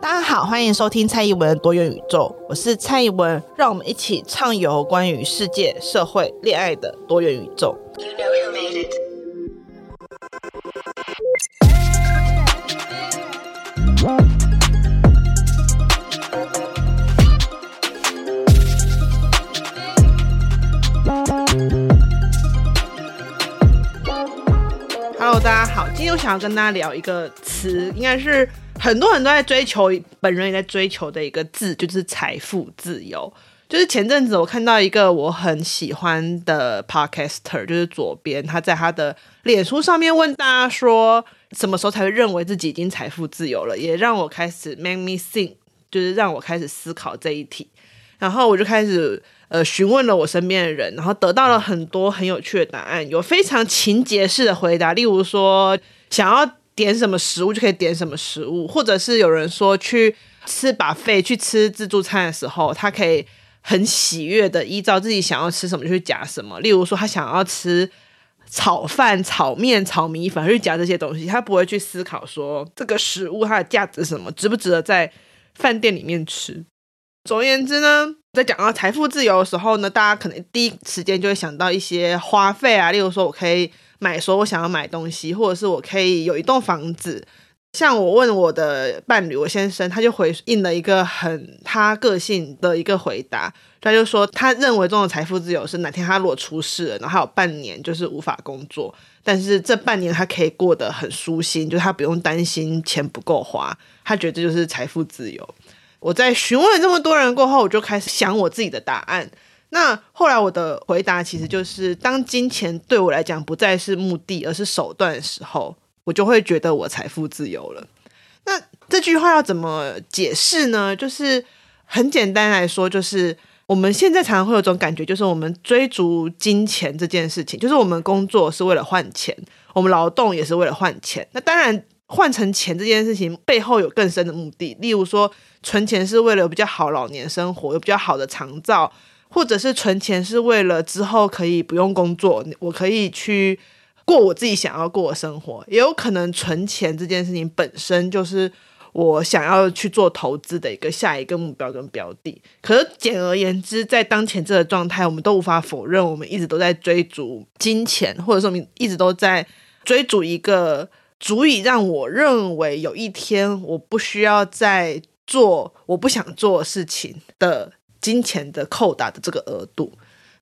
大家好，欢迎收听蔡宜文多元宇宙，我是蔡宜文，让我们一起畅游关于世界、社会、恋爱的多元宇宙。You know Hello，大家好，今天我想要跟大家聊一个词，应该是很多人都在追求，本人也在追求的一个字，就是财富自由。就是前阵子我看到一个我很喜欢的 podcaster，就是左边，他在他的脸书上面问大家说，什么时候才会认为自己已经财富自由了？也让我开始 make me think，就是让我开始思考这一题。然后我就开始。呃，询问了我身边的人，然后得到了很多很有趣的答案，有非常情节式的回答，例如说想要点什么食物就可以点什么食物，或者是有人说去吃 buffet 去吃自助餐的时候，他可以很喜悦的依照自己想要吃什么就去夹什么，例如说他想要吃炒饭、炒面、炒米粉，去夹这些东西，他不会去思考说这个食物它的价值什么，值不值得在饭店里面吃。总而言之呢，在讲到财富自由的时候呢，大家可能第一时间就会想到一些花费啊，例如说我可以买说我想要买东西，或者是我可以有一栋房子。像我问我的伴侣，我先生，他就回应了一个很他个性的一个回答，他就说他认为中的财富自由是哪天他如果出事了，然后还有半年就是无法工作，但是这半年他可以过得很舒心，就是他不用担心钱不够花，他觉得这就是财富自由。我在询问了这么多人过后，我就开始想我自己的答案。那后来我的回答其实就是：当金钱对我来讲不再是目的，而是手段的时候，我就会觉得我财富自由了。那这句话要怎么解释呢？就是很简单来说，就是我们现在常常会有种感觉，就是我们追逐金钱这件事情，就是我们工作是为了换钱，我们劳动也是为了换钱。那当然。换成钱这件事情背后有更深的目的，例如说存钱是为了比较好老年生活，有比较好的长照，或者是存钱是为了之后可以不用工作，我可以去过我自己想要过的生活。也有可能存钱这件事情本身就是我想要去做投资的一个下一个目标跟标的。可是简而言之，在当前这个状态，我们都无法否认，我们一直都在追逐金钱，或者说我们一直都在追逐一个。足以让我认为有一天我不需要再做我不想做的事情的金钱的扣打的这个额度。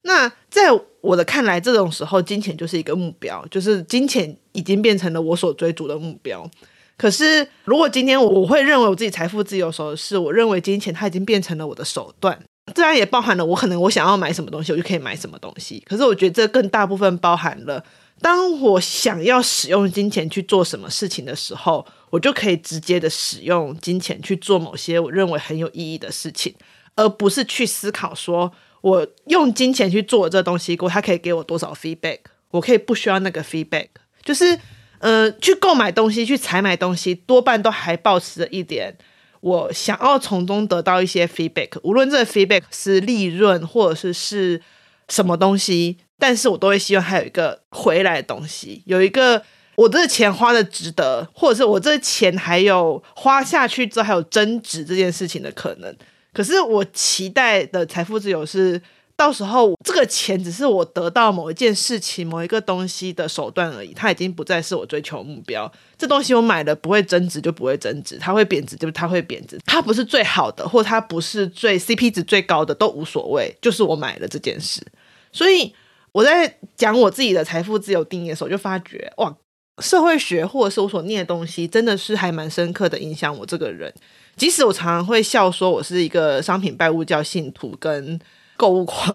那在我的看来，这种时候金钱就是一个目标，就是金钱已经变成了我所追逐的目标。可是如果今天我会认为我自己财富自由的时候，是我认为金钱它已经变成了我的手段，自然也包含了我可能我想要买什么东西，我就可以买什么东西。可是我觉得这更大部分包含了。当我想要使用金钱去做什么事情的时候，我就可以直接的使用金钱去做某些我认为很有意义的事情，而不是去思考说我用金钱去做这东西过，它可以给我多少 feedback，我可以不需要那个 feedback。就是，呃，去购买东西、去采买东西，多半都还保持着一点，我想要从中得到一些 feedback，无论这 feedback 是利润或者是是什么东西。但是我都会希望还有一个回来的东西，有一个我这钱花的值得，或者是我这钱还有花下去之后还有增值这件事情的可能。可是我期待的财富自由是，到时候这个钱只是我得到某一件事情、某一个东西的手段而已，它已经不再是我追求目标。这东西我买了不会增值就不会增值，它会贬值就它会贬值，它不是最好的，或它不是最 CP 值最高的都无所谓，就是我买了这件事，所以。我在讲我自己的财富自由定义的时候，就发觉哇，社会学或者是我所念的东西，真的是还蛮深刻的影响我这个人。即使我常常会笑说我是一个商品拜物教信徒跟购物狂，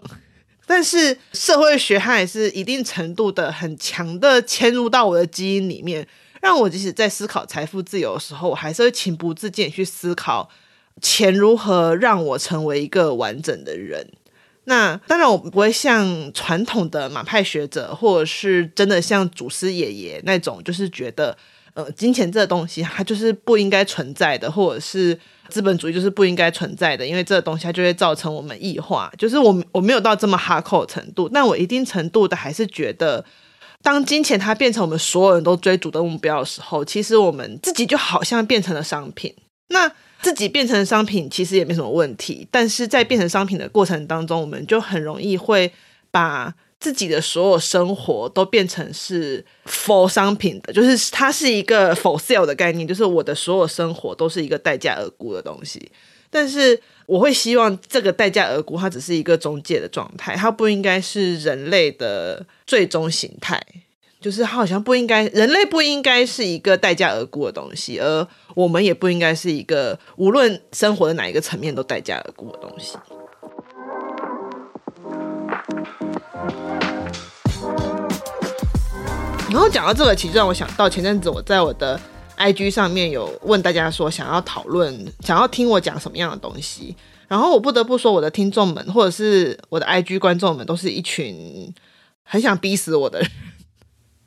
但是社会学它也是一定程度的很强的嵌入到我的基因里面，让我即使在思考财富自由的时候，我还是会情不自禁去思考钱如何让我成为一个完整的人。那当然，我不会像传统的马派学者，或者是真的像祖师爷爷那种，就是觉得，呃，金钱这个东西它就是不应该存在的，或者是资本主义就是不应该存在的，因为这个东西它就会造成我们异化。就是我我没有到这么 hardcore 程度，但我一定程度的还是觉得，当金钱它变成我们所有人都追逐的目标的时候，其实我们自己就好像变成了商品。那自己变成商品其实也没什么问题，但是在变成商品的过程当中，我们就很容易会把自己的所有生活都变成是 for 商品的，就是它是一个 for sale 的概念，就是我的所有生活都是一个待价而沽的东西。但是我会希望这个待价而沽，它只是一个中介的状态，它不应该是人类的最终形态。就是它好像不应该，人类不应该是一个待价而沽的东西，而我们也不应该是一个无论生活的哪一个层面都待价而沽的东西。然后讲到这个，其实让我想到前阵子我在我的 IG 上面有问大家说，想要讨论，想要听我讲什么样的东西。然后我不得不说，我的听众们或者是我的 IG 观众们，都是一群很想逼死我的人。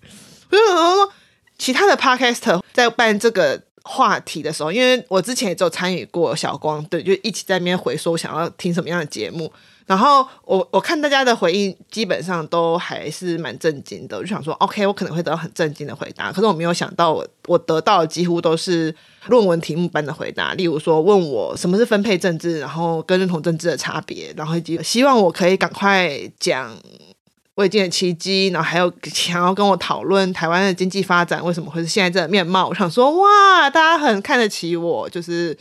比如说，其他的 podcaster 在办这个话题的时候，因为我之前也只有参与过小光，对，就一起在那边回说想要听什么样的节目。然后我我看大家的回应，基本上都还是蛮震惊的。我就想说，OK，我可能会得到很震惊的回答。可是我没有想到我，我得到几乎都是论文题目般的回答。例如说，问我什么是分配政治，然后跟认同政治的差别，然后以及希望我可以赶快讲。未见的奇迹，然后还有想要跟我讨论台湾的经济发展为什么会是现在这个面貌。我想说，哇，大家很看得起我，就是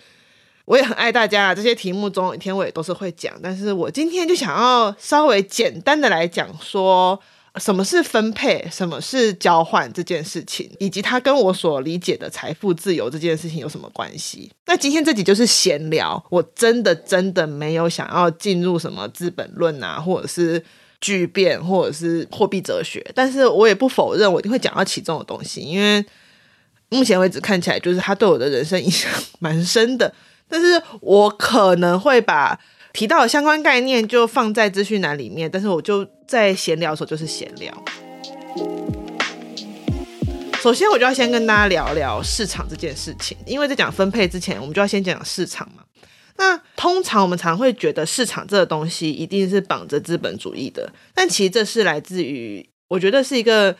我也很爱大家。这些题目总有一天我也都是会讲，但是我今天就想要稍微简单的来讲说，什么是分配，什么是交换这件事情，以及它跟我所理解的财富自由这件事情有什么关系。那今天这集就是闲聊，我真的真的没有想要进入什么资本论啊，或者是。巨变或者是货币哲学，但是我也不否认，我一定会讲到其中的东西，因为目前为止看起来就是它对我的人生影响蛮深的。但是我可能会把提到的相关概念就放在资讯栏里面，但是我就在闲聊的时候就是闲聊。首先，我就要先跟大家聊聊市场这件事情，因为在讲分配之前，我们就要先讲市场嘛。那通常我们常会觉得市场这个东西一定是绑着资本主义的，但其实这是来自于我觉得是一个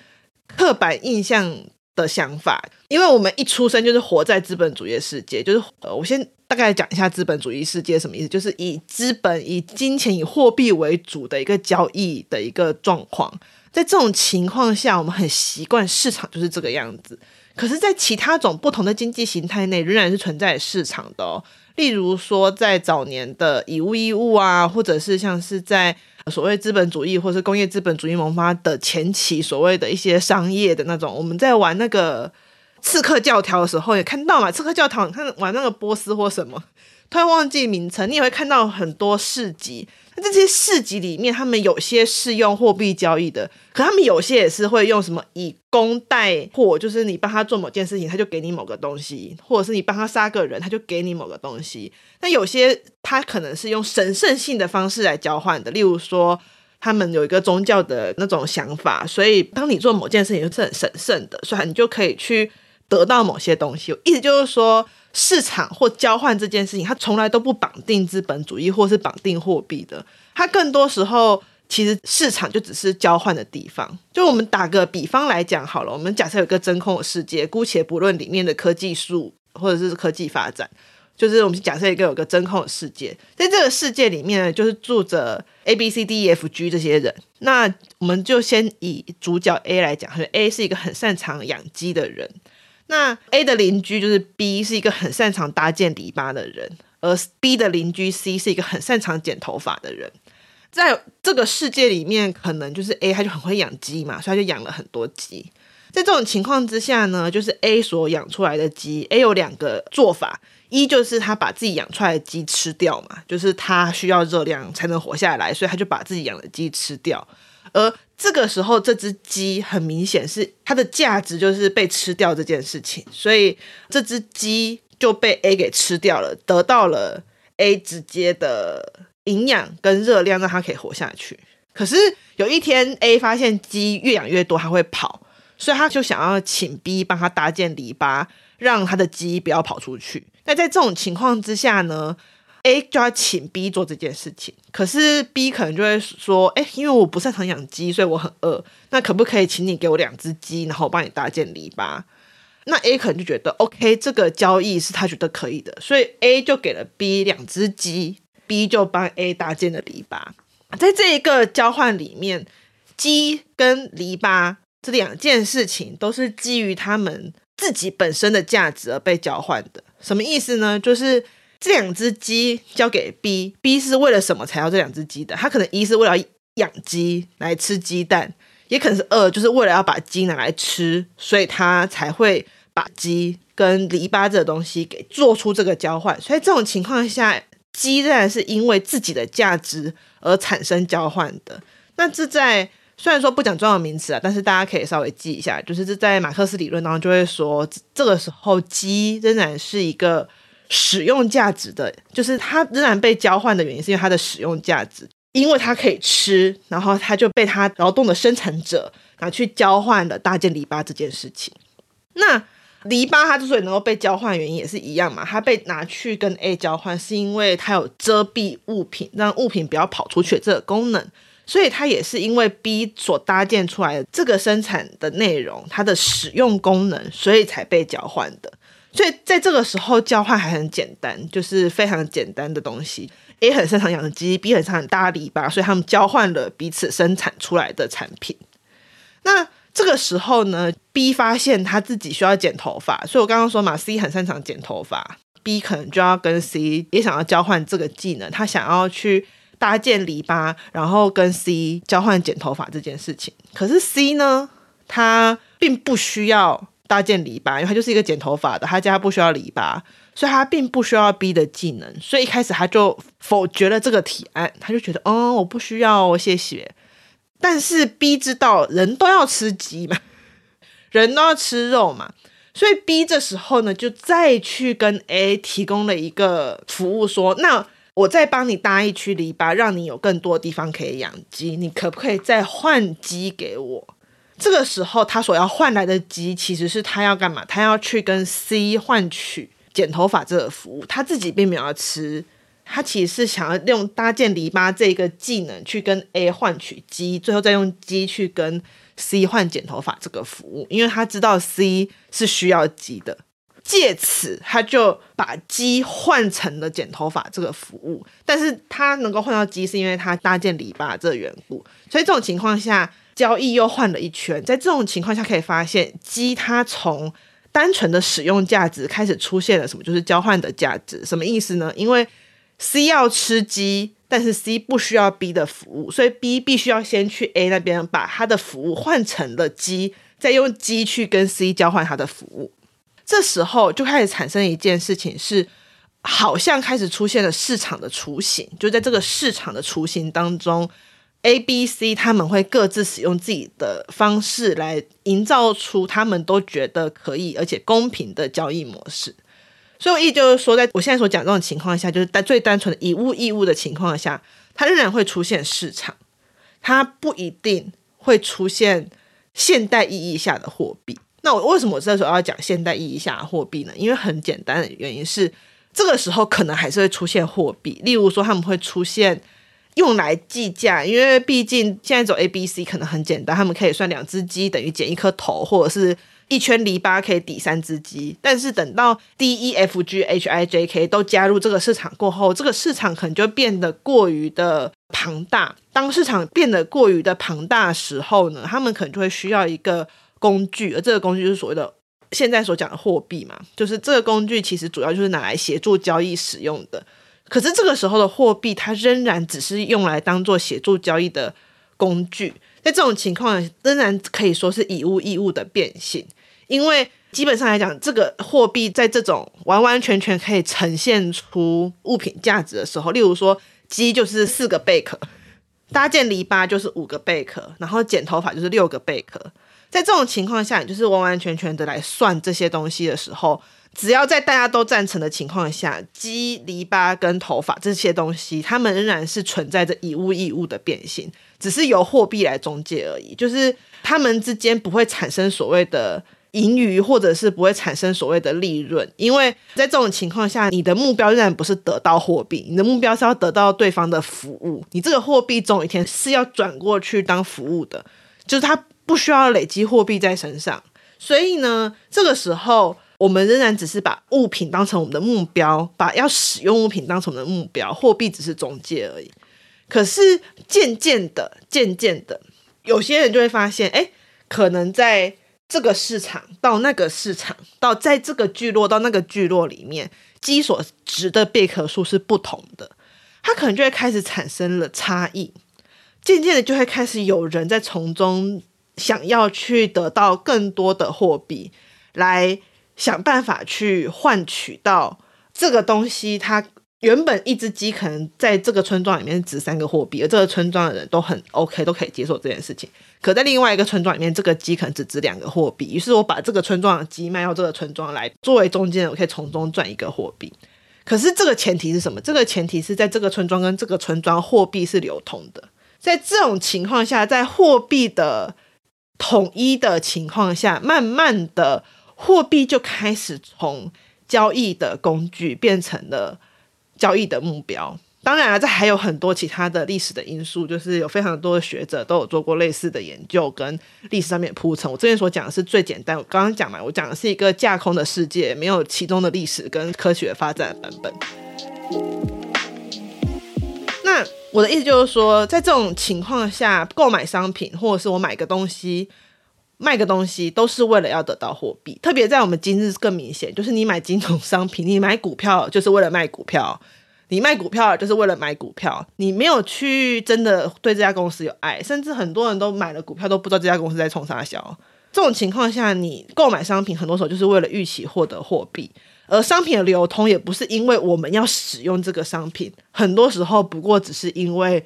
刻板印象的想法，因为我们一出生就是活在资本主义世界，就是呃，我先大概讲一下资本主义世界什么意思，就是以资本、以金钱、以货币为主的一个交易的一个状况，在这种情况下，我们很习惯市场就是这个样子，可是，在其他种不同的经济形态内，仍然是存在市场的哦。例如说，在早年的以物易物啊，或者是像是在所谓资本主义或是工业资本主义萌发的前期，所谓的一些商业的那种，我们在玩那个刺客教条的时候，也看到嘛，刺客教条，你看玩那个波斯或什么，突然忘记名称，你也会看到很多市集。那这些市集里面，他们有些是用货币交易的，可他们有些也是会用什么以工代货，就是你帮他做某件事情，他就给你某个东西，或者是你帮他杀个人，他就给你某个东西。那有些他可能是用神圣性的方式来交换的，例如说他们有一个宗教的那种想法，所以当你做某件事情是很神圣的，所以你就可以去得到某些东西。意思就是说。市场或交换这件事情，它从来都不绑定资本主义或是绑定货币的。它更多时候，其实市场就只是交换的地方。就我们打个比方来讲好了，我们假设有个真空的世界，姑且不论里面的科技树或者是科技发展，就是我们假设一个有个真空的世界，在这个世界里面呢，就是住着 A B C D E F G 这些人。那我们就先以主角 A 来讲，就 A 是一个很擅长养鸡的人。那 A 的邻居就是 B，是一个很擅长搭建篱笆的人，而 B 的邻居 C 是一个很擅长剪头发的人。在这个世界里面，可能就是 A 他就很会养鸡嘛，所以他就养了很多鸡。在这种情况之下呢，就是 A 所养出来的鸡，A 有两个做法：一就是他把自己养出来的鸡吃掉嘛，就是他需要热量才能活下来，所以他就把自己养的鸡吃掉。而这个时候，这只鸡很明显是它的价值就是被吃掉这件事情，所以这只鸡就被 A 给吃掉了，得到了 A 直接的营养跟热量，让它可以活下去。可是有一天，A 发现鸡越养越多，它会跑，所以他就想要请 B 帮他搭建篱笆，让他的鸡不要跑出去。那在这种情况之下呢？A 就要请 B 做这件事情，可是 B 可能就会说：“哎，因为我不擅长养鸡，所以我很饿。那可不可以请你给我两只鸡，然后我帮你搭建篱笆？”那 A 可能就觉得 OK，这个交易是他觉得可以的，所以 A 就给了 B 两只鸡，B 就帮 A 搭建了篱笆。在这一个交换里面，鸡跟篱笆这两件事情都是基于他们自己本身的价值而被交换的。什么意思呢？就是这两只鸡交给 B，B 是为了什么才要这两只鸡的？他可能一是为了养鸡来吃鸡蛋，也可能是二就是为了要把鸡拿来吃，所以他才会把鸡跟篱笆这个东西给做出这个交换。所以这种情况下，鸡仍然是因为自己的价值而产生交换的。那这在虽然说不讲专有名词啊，但是大家可以稍微记一下，就是这在马克思理论当中就会说，这个时候鸡仍然是一个使用价值的，就是它仍然被交换的原因是因为它的使用价值，因为它可以吃，然后它就被它劳动的生产者拿去交换了搭建篱笆这件事情。那篱笆它之所以能够被交换，原因也是一样嘛。它被拿去跟 A 交换，是因为它有遮蔽物品，让物品不要跑出去这个功能。所以它也是因为 B 所搭建出来的这个生产的内容，它的使用功能，所以才被交换的。所以在这个时候，交换还很简单，就是非常简单的东西。A 很擅长养鸡，B 很擅长搭篱笆，所以他们交换了彼此生产出来的产品。那这个时候呢，B 发现他自己需要剪头发，所以我刚刚说嘛，C 很擅长剪头发，B 可能就要跟 C 也想要交换这个技能，他想要去搭建篱笆，然后跟 C 交换剪头发这件事情。可是 C 呢，他并不需要搭建篱笆，因为他就是一个剪头发的，他家不需要篱笆，所以他并不需要 B 的技能，所以一开始他就否决了这个提案，他就觉得，哦，我不需要，谢谢。但是 B 知道人都要吃鸡嘛，人都要吃肉嘛，所以 B 这时候呢，就再去跟 A 提供了一个服务，说：“那我再帮你搭一区篱笆，让你有更多地方可以养鸡，你可不可以再换鸡给我？”这个时候，他所要换来的鸡，其实是他要干嘛？他要去跟 C 换取剪头发这个服务，他自己并没有要吃。他其实是想要用搭建篱笆这个技能去跟 A 换取鸡，最后再用鸡去跟 C 换剪头发这个服务，因为他知道 C 是需要鸡的，借此他就把鸡换成了剪头发这个服务。但是他能够换到鸡，是因为他搭建篱笆这个缘故。所以这种情况下，交易又换了一圈。在这种情况下，可以发现鸡它从单纯的使用价值开始出现了什么，就是交换的价值。什么意思呢？因为 C 要吃鸡，但是 C 不需要 B 的服务，所以 B 必须要先去 A 那边把他的服务换成了鸡，再用鸡去跟 C 交换他的服务。这时候就开始产生一件事情，是好像开始出现了市场的雏形。就在这个市场的雏形当中，A、B、C 他们会各自使用自己的方式来营造出他们都觉得可以而且公平的交易模式。所以我意思就是说，在我现在所讲这种情况下，就是在最单纯的以物易物的情况下，它仍然会出现市场，它不一定会出现现代意义下的货币。那我为什么我这时候要讲现代意义下的货币呢？因为很简单的原因是，这个时候可能还是会出现货币，例如说他们会出现用来计价，因为毕竟现在走 A、B、C 可能很简单，他们可以算两只鸡等于减一颗头，或者是。一圈篱笆可以抵三只鸡，但是等到 D E F G H I J K 都加入这个市场过后，这个市场可能就变得过于的庞大。当市场变得过于的庞大时候呢，他们可能就会需要一个工具，而这个工具就是所谓的现在所讲的货币嘛，就是这个工具其实主要就是拿来协助交易使用的。可是这个时候的货币，它仍然只是用来当做协助交易的工具，在这种情况仍然可以说是以物易物的变形。因为基本上来讲，这个货币在这种完完全全可以呈现出物品价值的时候，例如说鸡就是四个贝壳，搭建篱笆就是五个贝壳，然后剪头发就是六个贝壳。在这种情况下，你就是完完全全的来算这些东西的时候，只要在大家都赞成的情况下，鸡、篱笆跟头发这些东西，它们仍然是存在着以物易物的变形，只是由货币来中介而已，就是它们之间不会产生所谓的。盈余或者是不会产生所谓的利润，因为在这种情况下，你的目标仍然不是得到货币，你的目标是要得到对方的服务。你这个货币总有一天是要转过去当服务的，就是它不需要累积货币在身上，所以呢，这个时候我们仍然只是把物品当成我们的目标，把要使用物品当成我们的目标，货币只是中介而已。可是渐渐的，渐渐的，有些人就会发现，哎，可能在这个市场到那个市场，到在这个聚落到那个聚落里面，鸡所值的贝壳数是不同的，它可能就会开始产生了差异。渐渐的，就会开始有人在从中。想要去得到更多的货币，来想办法去换取到这个东西。它原本一只鸡可能在这个村庄里面值三个货币，而这个村庄的人都很 OK，都可以接受这件事情。可在另外一个村庄里面，这个鸡可能只值两个货币。于是我把这个村庄的鸡卖到这个村庄来，作为中间，我可以从中赚一个货币。可是这个前提是什么？这个前提是在这个村庄跟这个村庄货币是流通的。在这种情况下，在货币的统一的情况下，慢慢的货币就开始从交易的工具变成了交易的目标。当然了，这还有很多其他的历史的因素，就是有非常多的学者都有做过类似的研究跟历史上面铺陈。我这边所讲的是最简单，我刚刚讲嘛，我讲的是一个架空的世界，没有其中的历史跟科学发展的版本。那我的意思就是说，在这种情况下，购买商品或者是我买个东西、卖个东西，都是为了要得到货币。特别在我们今日更明显，就是你买金融商品，你买股票就是为了卖股票，你卖股票就是为了买股票。你没有去真的对这家公司有爱，甚至很多人都买了股票都不知道这家公司在冲啥销。这种情况下，你购买商品很多时候就是为了预期获得货币。而商品的流通也不是因为我们要使用这个商品，很多时候不过只是因为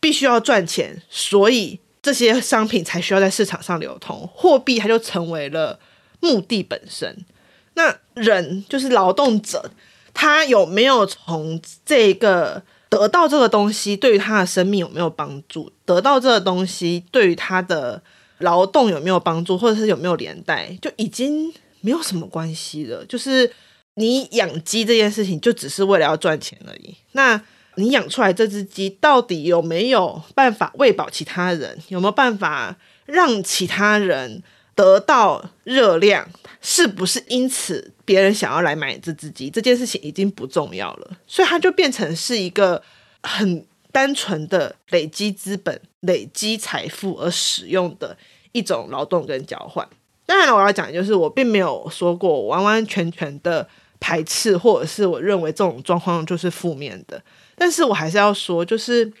必须要赚钱，所以这些商品才需要在市场上流通，货币它就成为了目的本身。那人就是劳动者，他有没有从这个得到这个东西，对于他的生命有没有帮助？得到这个东西对于他的劳动有没有帮助，或者是有没有连带，就已经没有什么关系了，就是。你养鸡这件事情就只是为了要赚钱而已。那你养出来这只鸡到底有没有办法喂饱其他人？有没有办法让其他人得到热量？是不是因此别人想要来买这只鸡？这件事情已经不重要了。所以它就变成是一个很单纯的累积资本、累积财富而使用的一种劳动跟交换。当然，我要讲就是我并没有说过完完全全的。排斥，或者是我认为这种状况就是负面的，但是我还是要说，就是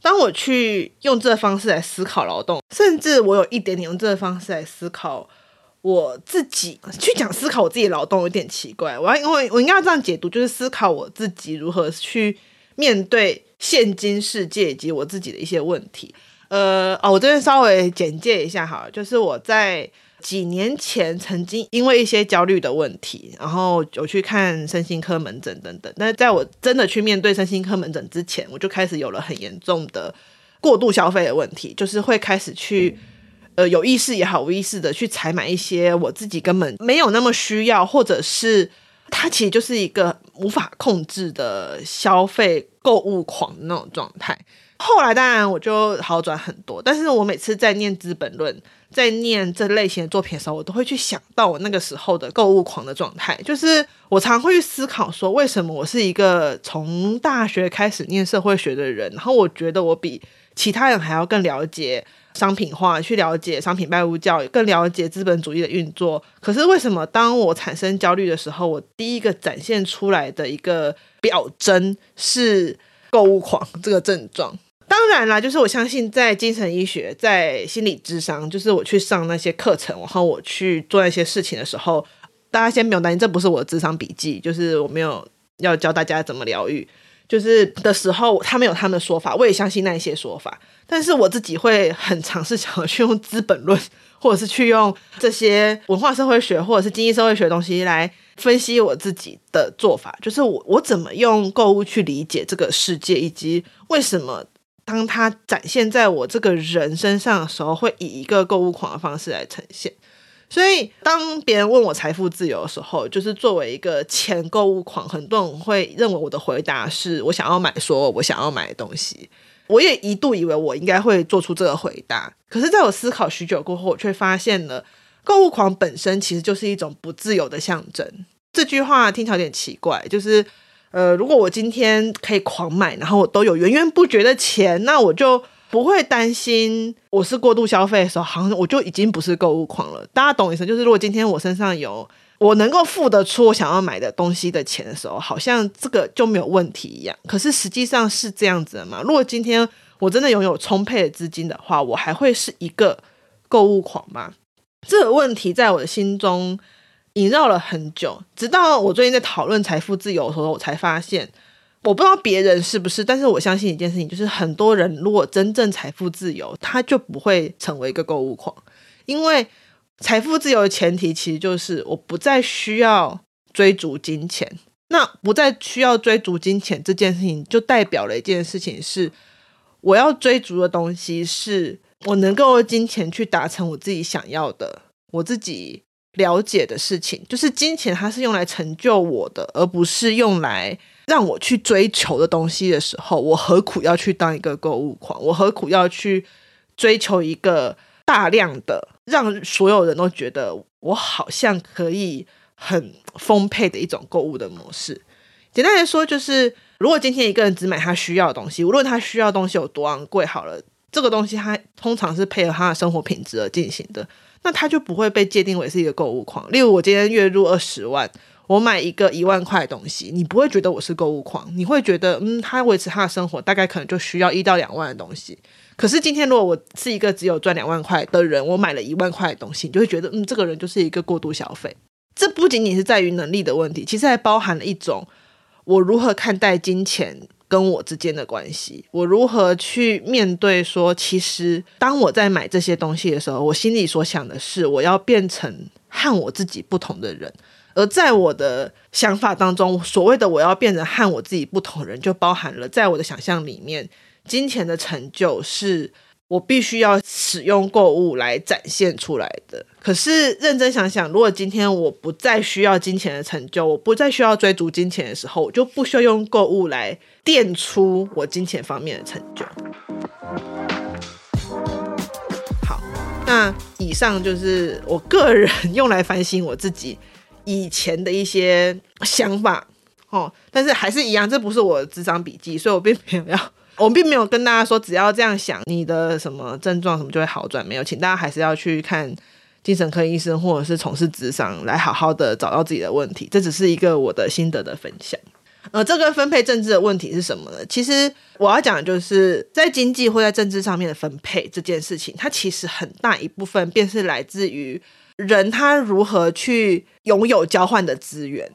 当我去用这个方式来思考劳动，甚至我有一点点用这个方式来思考我自己，去讲思考我自己劳动有点奇怪。我要因为我应该要这样解读，就是思考我自己如何去面对现今世界以及我自己的一些问题。呃，哦，我这边稍微简介一下好了，就是我在。几年前，曾经因为一些焦虑的问题，然后有去看身心科门诊等等。但是在我真的去面对身心科门诊之前，我就开始有了很严重的过度消费的问题，就是会开始去呃有意识也好，无意识的去采买一些我自己根本没有那么需要，或者是它其实就是一个无法控制的消费购物狂那种状态。后来当然我就好转很多，但是我每次在念《资本论》。在念这类型的作品的时候，我都会去想到我那个时候的购物狂的状态。就是我常会去思考说，为什么我是一个从大学开始念社会学的人，然后我觉得我比其他人还要更了解商品化，去了解商品拜物教，更了解资本主义的运作。可是为什么当我产生焦虑的时候，我第一个展现出来的一个表征是购物狂这个症状？当然啦，就是我相信在精神医学、在心理智商，就是我去上那些课程，然后我去做那些事情的时候，大家先不用担心，这不是我的智商笔记，就是我没有要教大家怎么疗愈，就是的时候，他们有他们的说法，我也相信那一些说法，但是我自己会很尝试想要去用《资本论》，或者是去用这些文化社会学或者是经济社会学的东西来分析我自己的做法，就是我我怎么用购物去理解这个世界，以及为什么。当它展现在我这个人身上的时候，会以一个购物狂的方式来呈现。所以，当别人问我财富自由的时候，就是作为一个前购物狂，很多人会认为我的回答是我想要买，说我想要买的东西。我也一度以为我应该会做出这个回答，可是在我思考许久过后，我却发现了购物狂本身其实就是一种不自由的象征。这句话听起来有点奇怪，就是呃，如果我今天可以狂买，然后我都有源源不绝的钱，那我就不会担心我是过度消费的时候，好像我就已经不是购物狂了。大家懂意思？就是如果今天我身上有我能够付得出我想要买的东西的钱的时候，好像这个就没有问题一样。可是实际上是这样子的吗？如果今天我真的拥有充沛的资金的话，我还会是一个购物狂吗？这个问题在我的心中萦绕了很久，直到我最近在讨论财富自由的时候，我才发现，我不知道别人是不是，但是我相信一件事情，就是很多人如果真正财富自由，他就不会成为一个购物狂，因为财富自由的前提其实就是我不再需要追逐金钱。那不再需要追逐金钱这件事情，就代表了一件事情是，我要追逐的东西是。我能够用金钱去达成我自己想要的、我自己了解的事情，就是金钱它是用来成就我的，而不是用来让我去追求的东西的时候，我何苦要去当一个购物狂？我何苦要去追求一个大量的让所有人都觉得我好像可以很丰沛的一种购物的模式？简单来说，就是如果今天一个人只买他需要的东西，无论他需要的东西有多昂贵，好了。这个东西它通常是配合他的生活品质而进行的，那他就不会被界定为是一个购物狂。例如，我今天月入二十万，我买一个一万块的东西，你不会觉得我是购物狂，你会觉得，嗯，他维持他的生活大概可能就需要一到两万的东西。可是今天如果我是一个只有赚两万块的人，我买了一万块的东西，你就会觉得，嗯，这个人就是一个过度消费。这不仅仅是在于能力的问题，其实还包含了一种我如何看待金钱。跟我之间的关系，我如何去面对？说，其实当我在买这些东西的时候，我心里所想的是，我要变成和我自己不同的人。而在我的想法当中，所谓的我要变成和我自己不同人，就包含了在我的想象里面，金钱的成就是。我必须要使用购物来展现出来的。可是认真想想，如果今天我不再需要金钱的成就，我不再需要追逐金钱的时候，我就不需要用购物来垫出我金钱方面的成就。好，那以上就是我个人用来反省我自己以前的一些想法哦。但是还是一样，这不是我的咨商笔记，所以我并没有要。我并没有跟大家说，只要这样想，你的什么症状什么就会好转。没有，请大家还是要去看精神科医生，或者是从事职商，来好好的找到自己的问题。这只是一个我的心得的分享。呃，这个分配政治的问题是什么呢？其实我要讲的就是在经济或在政治上面的分配这件事情，它其实很大一部分便是来自于人他如何去拥有交换的资源。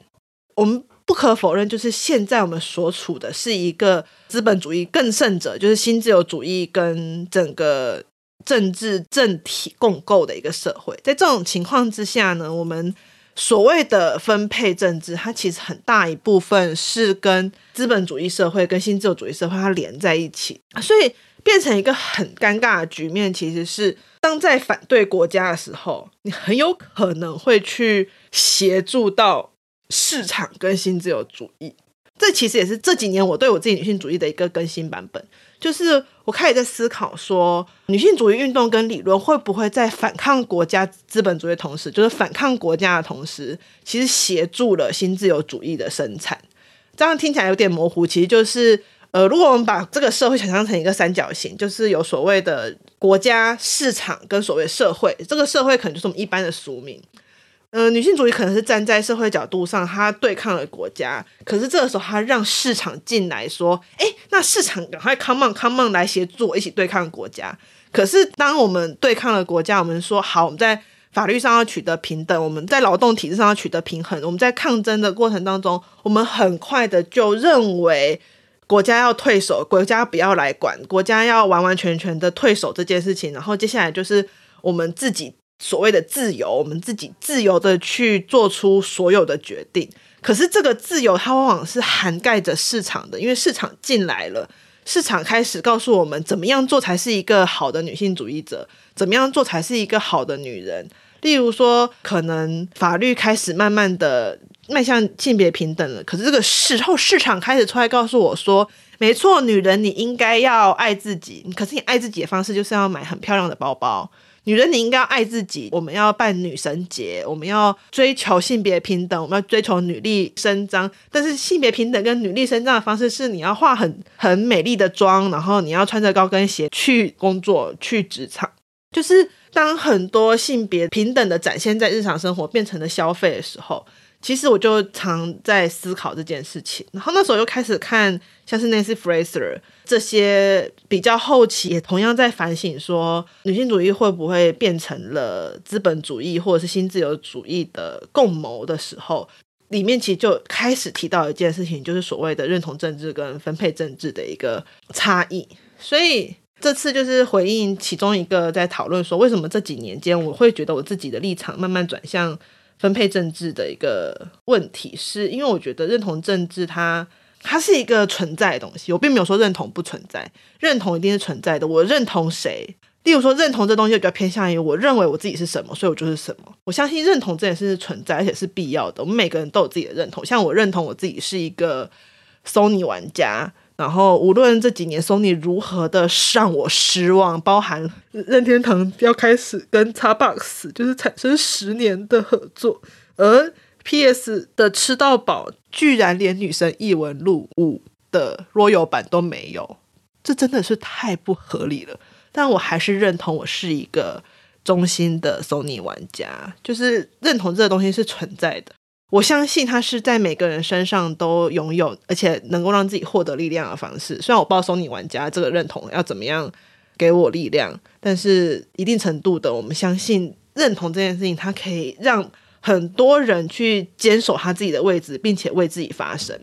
我们。不可否认，就是现在我们所处的是一个资本主义更甚者，就是新自由主义跟整个政治政体共构的一个社会。在这种情况之下呢，我们所谓的分配政治，它其实很大一部分是跟资本主义社会跟新自由主义社会它连在一起，所以变成一个很尴尬的局面。其实是当在反对国家的时候，你很有可能会去协助到。市场跟新自由主义，这其实也是这几年我对我自己女性主义的一个更新版本。就是我开始在思考说，女性主义运动跟理论会不会在反抗国家资本主义的同时，就是反抗国家的同时，其实协助了新自由主义的生产。这样听起来有点模糊，其实就是呃，如果我们把这个社会想象成一个三角形，就是有所谓的国家、市场跟所谓社会，这个社会可能就是我们一般的俗名。呃，女性主义可能是站在社会角度上，她对抗了国家。可是这个时候，她让市场进来说：“哎，那市场赶快 come on come on 来协助我一起对抗国家。”可是当我们对抗了国家，我们说好，我们在法律上要取得平等，我们在劳动体制上要取得平衡，我们在抗争的过程当中，我们很快的就认为国家要退守，国家不要来管，国家要完完全全的退守这件事情。然后接下来就是我们自己。所谓的自由，我们自己自由的去做出所有的决定。可是这个自由，它往往是涵盖着市场的，因为市场进来了，市场开始告诉我们怎么样做才是一个好的女性主义者，怎么样做才是一个好的女人。例如说，可能法律开始慢慢的迈向性别平等了，可是这个时候市场开始出来告诉我说，没错，女人你应该要爱自己，可是你爱自己的方式就是要买很漂亮的包包。女人你应该要爱自己，我们要办女神节，我们要追求性别平等，我们要追求女力伸张。但是性别平等跟女力伸张的方式是，你要化很很美丽的妆，然后你要穿着高跟鞋去工作、去职场。就是当很多性别平等的展现在日常生活变成了消费的时候。其实我就常在思考这件事情，然后那时候又开始看像是 Nancy Fraser 这些比较后期也同样在反省说，女性主义会不会变成了资本主义或者是新自由主义的共谋的时候，里面其实就开始提到一件事情，就是所谓的认同政治跟分配政治的一个差异。所以这次就是回应其中一个在讨论说，为什么这几年间我会觉得我自己的立场慢慢转向。分配政治的一个问题，是因为我觉得认同政治它，它是一个存在的东西。我并没有说认同不存在，认同一定是存在的。我认同谁，例如说认同这东西，就比较偏向于我认为我自己是什么，所以我就是什么。我相信认同这件事是存在，而且是必要的。我们每个人都有自己的认同，像我认同我自己是一个 Sony 玩家。然后，无论这几年 Sony 如何的让我失望，包含任天堂要开始跟 Xbox 就是产生十年的合作，而 PS 的吃到饱居然连《女神异闻录五》的 Royal 版都没有，这真的是太不合理了。但我还是认同我是一个忠心的 Sony 玩家，就是认同这个东西是存在的。我相信他是在每个人身上都拥有，而且能够让自己获得力量的方式。虽然我不知道 Sony 玩家这个认同要怎么样给我力量，但是一定程度的，我们相信认同这件事情，它可以让很多人去坚守他自己的位置，并且为自己发声。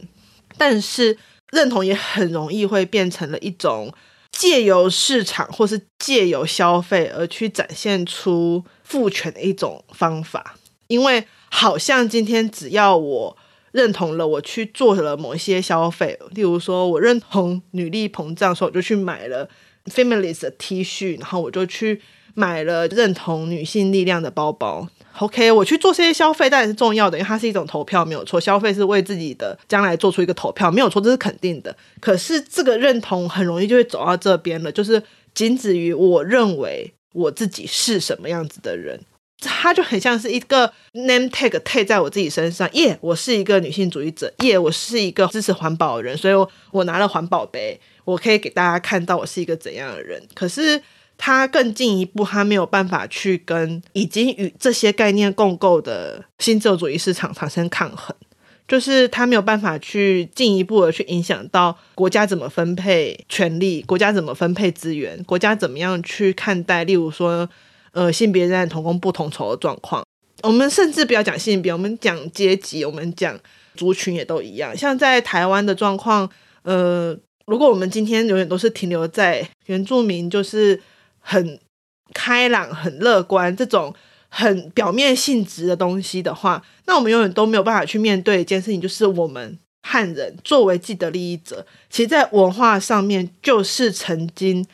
但是认同也很容易会变成了一种借由市场或是借由消费而去展现出父权的一种方法，因为。好像今天只要我认同了，我去做了某一些消费，例如说我认同女力膨胀，所以我就去买了 Feminist 的 T 恤，然后我就去买了认同女性力量的包包。OK，我去做这些消费当然是重要的，因为它是一种投票，没有错。消费是为自己的将来做出一个投票，没有错，这是肯定的。可是这个认同很容易就会走到这边了，就是仅止于我认为我自己是什么样子的人。它就很像是一个 name tag tag 在我自己身上，耶、我是一个女性主义者，耶、我是一个支持环保的人，所以我我拿了环保杯，我可以给大家看到我是一个怎样的人。可是他更进一步，他没有办法去跟已经与这些概念共构的新自由主义市场产生抗衡，就是他没有办法去进一步的去影响到国家怎么分配权力，国家怎么分配资源，国家怎么样去看待，例如说。呃，性别认同、同工不同酬的状况，我们甚至不要讲性别，我们讲阶级，我们讲族群也都一样。像在台湾的状况，呃，如果我们今天永远都是停留在原住民就是很开朗、很乐观这种很表面性质的东西的话，那我们永远都没有办法去面对一件事情，就是我们汉人作为既得利益者，其实在文化上面就是曾经。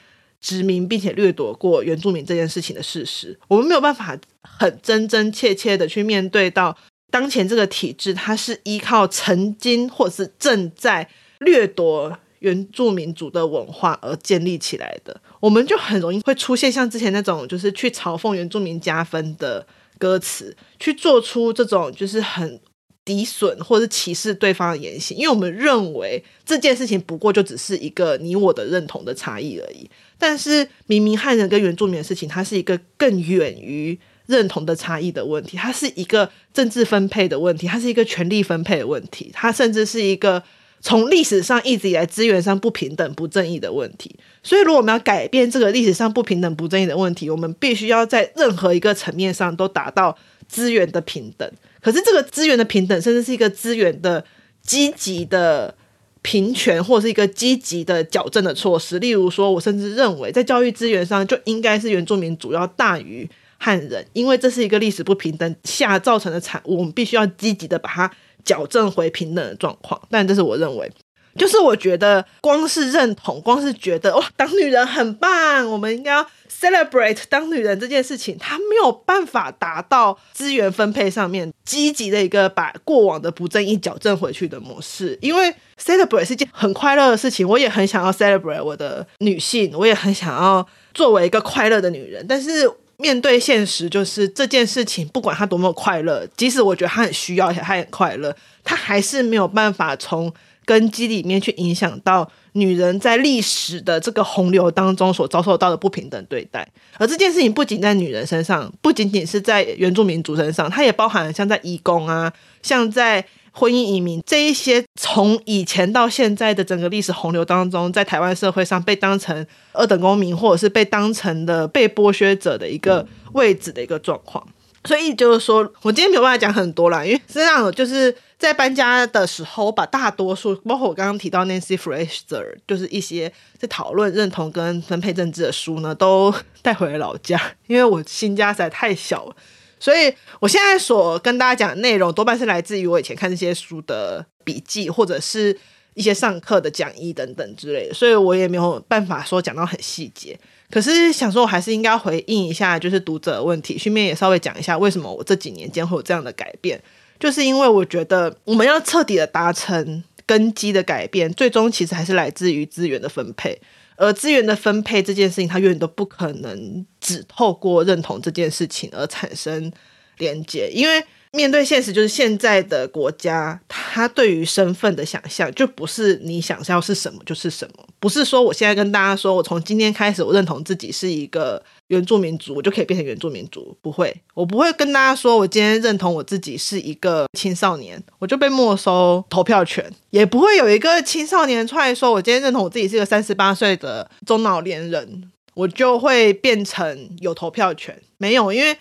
殖民并且掠夺过原住民这件事情的事实，我们没有办法很真真切切的去面对到当前这个体制，它是依靠曾经或者是正在掠夺原住民族的文化而建立起来的，我们就很容易会出现像之前那种就是去嘲讽原住民加分的歌词，去做出这种就是很。抵损或是歧视对方的言行，因为我们认为这件事情不过就只是一个你我的认同的差异而已。但是明明汉人跟原住民的事情，它是一个更远于认同的差异的问题，它是一个政治分配的问题，它是一个权力分配的问题，它甚至是一个从历史上一直以来资源上不平等、不正义的问题。所以，如果我们要改变这个历史上不平等、不正义的问题，我们必须要在任何一个层面上都达到资源的平等。可是这个资源的平等，甚至是一个资源的积极的平权，或是一个积极的矫正的措施。例如说，我甚至认为，在教育资源上，就应该是原住民主要大于汉人，因为这是一个历史不平等下造成的产物，我们必须要积极的把它矫正回平等的状况。但这是我认为。就是我觉得，光是认同，光是觉得哇，当女人很棒，我们应该要 celebrate 当女人这件事情，它没有办法达到资源分配上面积极的一个把过往的不正义矫正回去的模式。因为 celebrate 是件很快乐的事情，我也很想要 celebrate 我的女性，我也很想要作为一个快乐的女人。但是面对现实，就是这件事情，不管他多么快乐，即使我觉得他很需要，而且他很快乐，他还是没有办法从根基里面去影响到女人在历史的这个洪流当中所遭受到的不平等对待。而这件事情不仅在女人身上，不仅仅是在原住民族身上，它也包含像在移工啊，像在。婚姻移民这一些，从以前到现在的整个历史洪流当中，在台湾社会上被当成二等公民，或者是被当成的被剥削者的一个位置的一个状况。所以就是说，我今天没有办法讲很多啦，因为实际上就是在搬家的时候，我把大多数，包括我刚刚提到 Nancy Fraser，就是一些在讨论认同跟分配政治的书呢，都带回了老家，因为我新家实在太小了。所以，我现在所跟大家讲的内容，多半是来自于我以前看这些书的笔记，或者是一些上课的讲义等等之类的。所以我也没有办法说讲到很细节。可是想说，我还是应该回应一下，就是读者的问题，顺便也稍微讲一下为什么我这几年间会有这样的改变，就是因为我觉得我们要彻底的达成根基的改变，最终其实还是来自于资源的分配。而资源的分配这件事情，它永远都不可能只透过认同这件事情而产生连接，因为面对现实，就是现在的国家，它对于身份的想象就不是你想要是什么就是什么，不是说我现在跟大家说，我从今天开始，我认同自己是一个。原住民族，我就可以变成原住民族？不会，我不会跟大家说，我今天认同我自己是一个青少年，我就被没收投票权。也不会有一个青少年出来说，我今天认同我自己是一个三十八岁的中老年人，我就会变成有投票权。没有，因为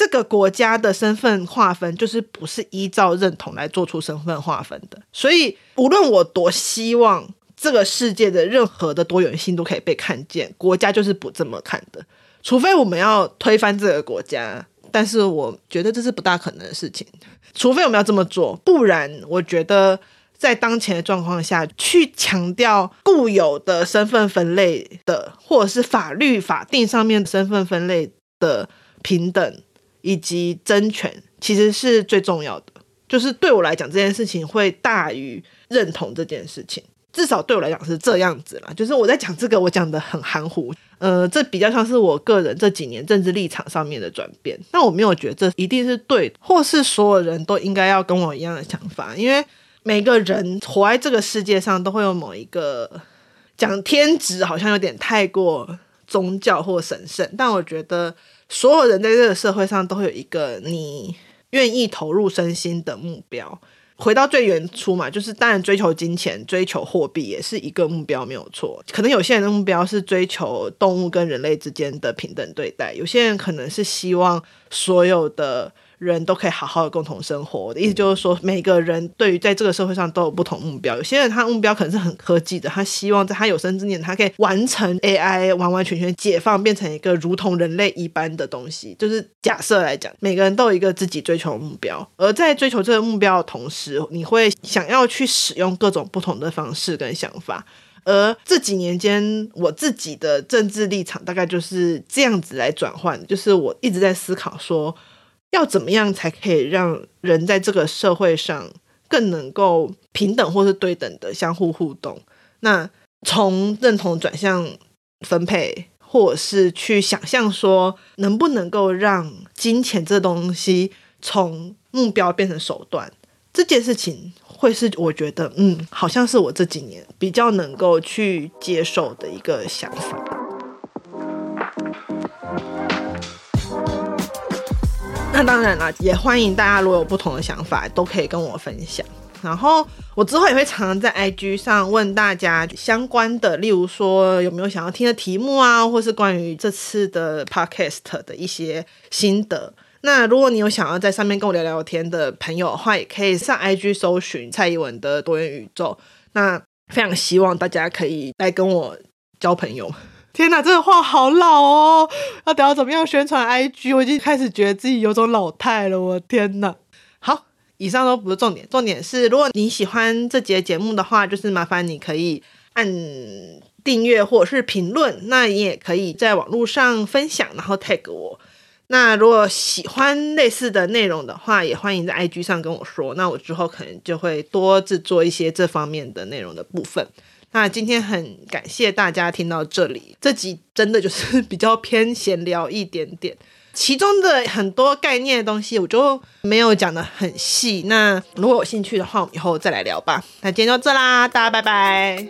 这个国家的身份划分就是不是依照认同来做出身份划分的。所以，无论我多希望这个世界的任何的多元性都可以被看见，国家就是不这么看的。除非我们要推翻这个国家，但是我觉得这是不大可能的事情。除非我们要这么做，不然我觉得在当前的状况下去强调固有的身份分类的，或者是法律法定上面身份分类的平等以及争权，其实是最重要的。就是对我来讲，这件事情会大于认同这件事情。至少对我来讲是这样子啦，就是我在讲这个，我讲得很含糊，呃，这比较像是我个人这几年政治立场上面的转变。但我没有觉得这一定是对，或是所有人都应该要跟我一样的想法，因为每个人活在这个世界上都会有某一个讲天职，好像有点太过宗教或神圣，但我觉得所有人在这个社会上都会有一个你愿意投入身心的目标。回到最原初嘛，就是当然追求金钱、追求货币也是一个目标，没有错。可能有些人的目标是追求动物跟人类之间的平等对待，有些人可能是希望所有的。人都可以好好的共同生活。我的意思就是说，每个人对于在这个社会上都有不同目标。有些人他目标可能是很科技的，他希望在他有生之年，他可以完成 AI，完完全全解放，变成一个如同人类一般的东西。就是假设来讲，每个人都有一个自己追求的目标，而在追求这个目标的同时，你会想要去使用各种不同的方式跟想法。而这几年间，我自己的政治立场大概就是这样子来转换，就是我一直在思考说。要怎么样才可以让人在这个社会上更能够平等或是对等的相互互动？那从认同转向分配，或者是去想象说，能不能够让金钱这东西从目标变成手段，这件事情会是我觉得，嗯，好像是我这几年比较能够去接受的一个想法。那当然了，也欢迎大家如果有不同的想法，都可以跟我分享。然后我之后也会常常在 IG 上问大家相关的，例如说有没有想要听的题目啊，或是关于这次的 Podcast 的一些心得。那如果你有想要在上面跟我聊聊天的朋友的话，也可以上 IG 搜寻蔡依文的多元宇宙。那非常希望大家可以来跟我交朋友。天哪，这个话好老哦！要等到怎么样宣传 IG？我已经开始觉得自己有种老态了。我天哪！好，以上都不是重点，重点是如果你喜欢这节节目的话，就是麻烦你可以按订阅或者是评论。那你也可以在网络上分享，然后 tag 我。那如果喜欢类似的内容的话，也欢迎在 IG 上跟我说。那我之后可能就会多制作一些这方面的内容的部分。那今天很感谢大家听到这里，这集真的就是比较偏闲聊一点点，其中的很多概念的东西我就没有讲的很细。那如果有兴趣的话，我们以后再来聊吧。那今天就这啦，大家拜拜。